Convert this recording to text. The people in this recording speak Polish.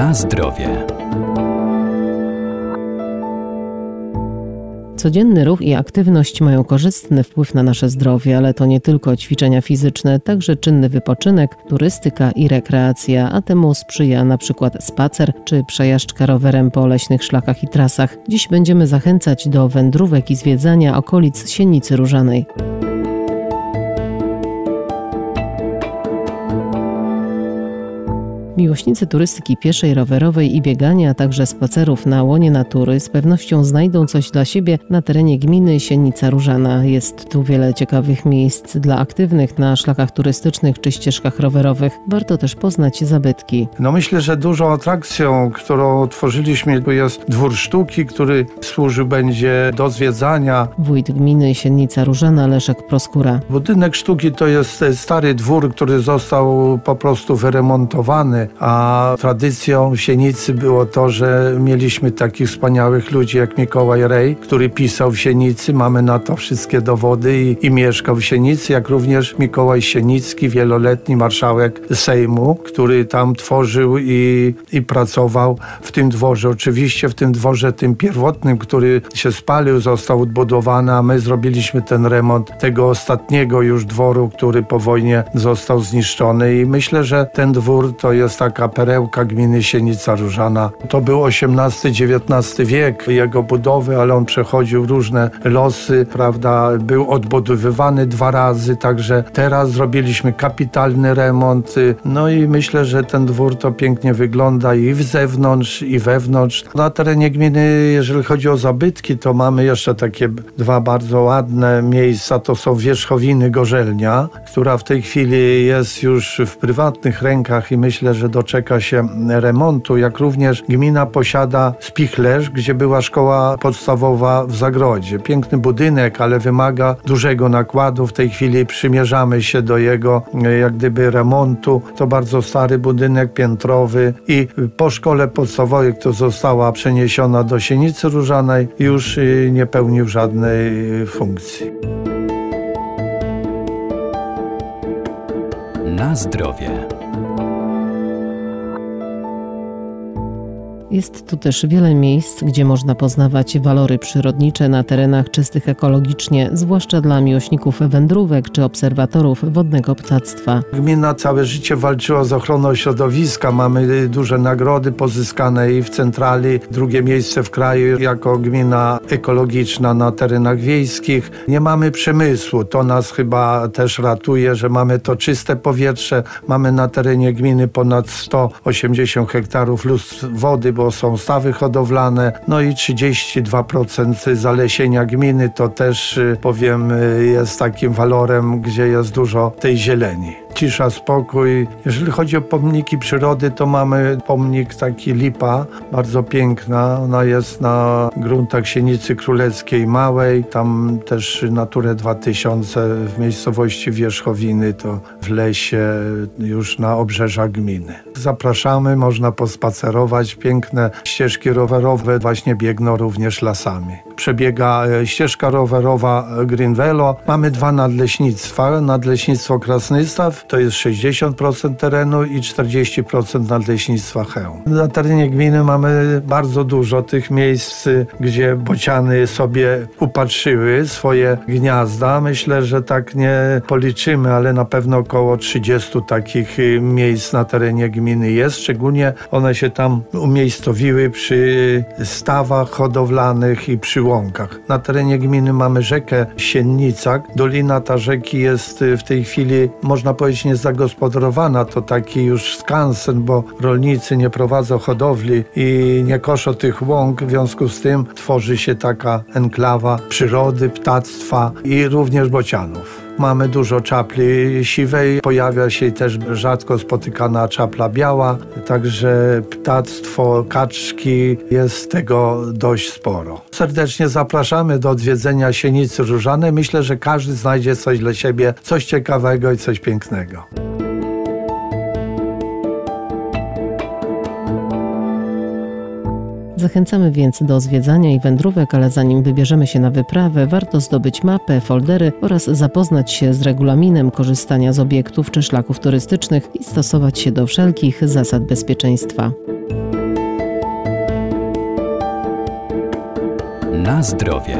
Na zdrowie. Codzienny ruch i aktywność mają korzystny wpływ na nasze zdrowie, ale to nie tylko ćwiczenia fizyczne, także czynny wypoczynek, turystyka i rekreacja, a temu sprzyja na przykład spacer czy przejażdżka rowerem po leśnych szlakach i trasach. Dziś będziemy zachęcać do wędrówek i zwiedzania okolic Sienicy Różanej. Miłośnicy turystyki pieszej, rowerowej i biegania, a także spacerów na łonie natury z pewnością znajdą coś dla siebie na terenie gminy Sienica Różana. Jest tu wiele ciekawych miejsc dla aktywnych na szlakach turystycznych czy ścieżkach rowerowych. Warto też poznać zabytki. No myślę, że dużą atrakcją, którą tworzyliśmy, to jest dwór sztuki, który służył będzie do zwiedzania. Wójt gminy Sienica Różana Leszek Proskura. Budynek sztuki to jest stary dwór, który został po prostu wyremontowany a tradycją Sienicy było to, że mieliśmy takich wspaniałych ludzi jak Mikołaj Rej, który pisał w Sienicy. Mamy na to wszystkie dowody i, i mieszkał w Sienicy, jak również Mikołaj Sienicki, wieloletni marszałek Sejmu, który tam tworzył i, i pracował w tym dworze. Oczywiście w tym dworze tym pierwotnym, który się spalił, został odbudowany, a my zrobiliśmy ten remont tego ostatniego już dworu, który po wojnie został zniszczony i myślę, że ten dwór to jest taka perełka gminy Sienica Różana. To był XVIII-XIX wiek jego budowy, ale on przechodził różne losy, prawda, był odbudowywany dwa razy, także teraz zrobiliśmy kapitalny remont. No i myślę, że ten dwór to pięknie wygląda i w zewnątrz, i wewnątrz. Na terenie gminy, jeżeli chodzi o zabytki, to mamy jeszcze takie dwa bardzo ładne miejsca. To są wierzchowiny Gorzelnia, która w tej chwili jest już w prywatnych rękach i myślę, że doczeka się remontu, jak również gmina posiada Spichlerz, gdzie była szkoła podstawowa w Zagrodzie. Piękny budynek, ale wymaga dużego nakładu. W tej chwili przymierzamy się do jego jak gdyby remontu. To bardzo stary budynek piętrowy i po szkole podstawowej, która została przeniesiona do Sienicy Różanej, już y, nie pełnił żadnej funkcji. Na zdrowie. Jest tu też wiele miejsc, gdzie można poznawać walory przyrodnicze na terenach czystych ekologicznie, zwłaszcza dla miłośników wędrówek czy obserwatorów wodnego ptactwa. Gmina całe życie walczyła z ochroną środowiska. Mamy duże nagrody pozyskane i w centrali, drugie miejsce w kraju jako gmina ekologiczna na terenach wiejskich. Nie mamy przemysłu. To nas chyba też ratuje, że mamy to czyste powietrze. Mamy na terenie gminy ponad 180 hektarów lustr wody, bo są stawy hodowlane, no i 32% zalesienia gminy to też y, powiem y, jest takim walorem, gdzie jest dużo tej zieleni cisza, spokój. Jeżeli chodzi o pomniki przyrody, to mamy pomnik taki Lipa, bardzo piękna. Ona jest na gruntach Sienicy Królewskiej Małej. Tam też Naturę 2000 w miejscowości Wierzchowiny, to w lesie, już na obrzeżach gminy. Zapraszamy, można pospacerować. Piękne ścieżki rowerowe właśnie biegną również lasami. Przebiega e, ścieżka rowerowa Green Velo. Mamy dwa nadleśnictwa. Nadleśnictwo Krasnystaw to jest 60% terenu i 40% nadleśnictwa Chełm. Na terenie gminy mamy bardzo dużo tych miejsc, gdzie bociany sobie upatrzyły swoje gniazda. Myślę, że tak nie policzymy, ale na pewno około 30 takich miejsc na terenie gminy jest. Szczególnie one się tam umiejscowiły przy stawach hodowlanych i przy łąkach. Na terenie gminy mamy rzekę Siennica. Dolina ta rzeki jest w tej chwili, można powiedzieć niezagospodarowana, to taki już skansen, bo rolnicy nie prowadzą hodowli i nie koszą tych łąk, w związku z tym tworzy się taka enklawa przyrody, ptactwa i również bocianów. Mamy dużo czapli siwej, pojawia się też rzadko spotykana czapla biała, także ptactwo, kaczki, jest tego dość sporo. Serdecznie zapraszamy do odwiedzenia Sienicy Różanej. Myślę, że każdy znajdzie coś dla siebie, coś ciekawego i coś pięknego. Zachęcamy więc do zwiedzania i wędrówek, ale zanim wybierzemy się na wyprawę, warto zdobyć mapę, foldery oraz zapoznać się z regulaminem korzystania z obiektów czy szlaków turystycznych i stosować się do wszelkich zasad bezpieczeństwa. Na zdrowie.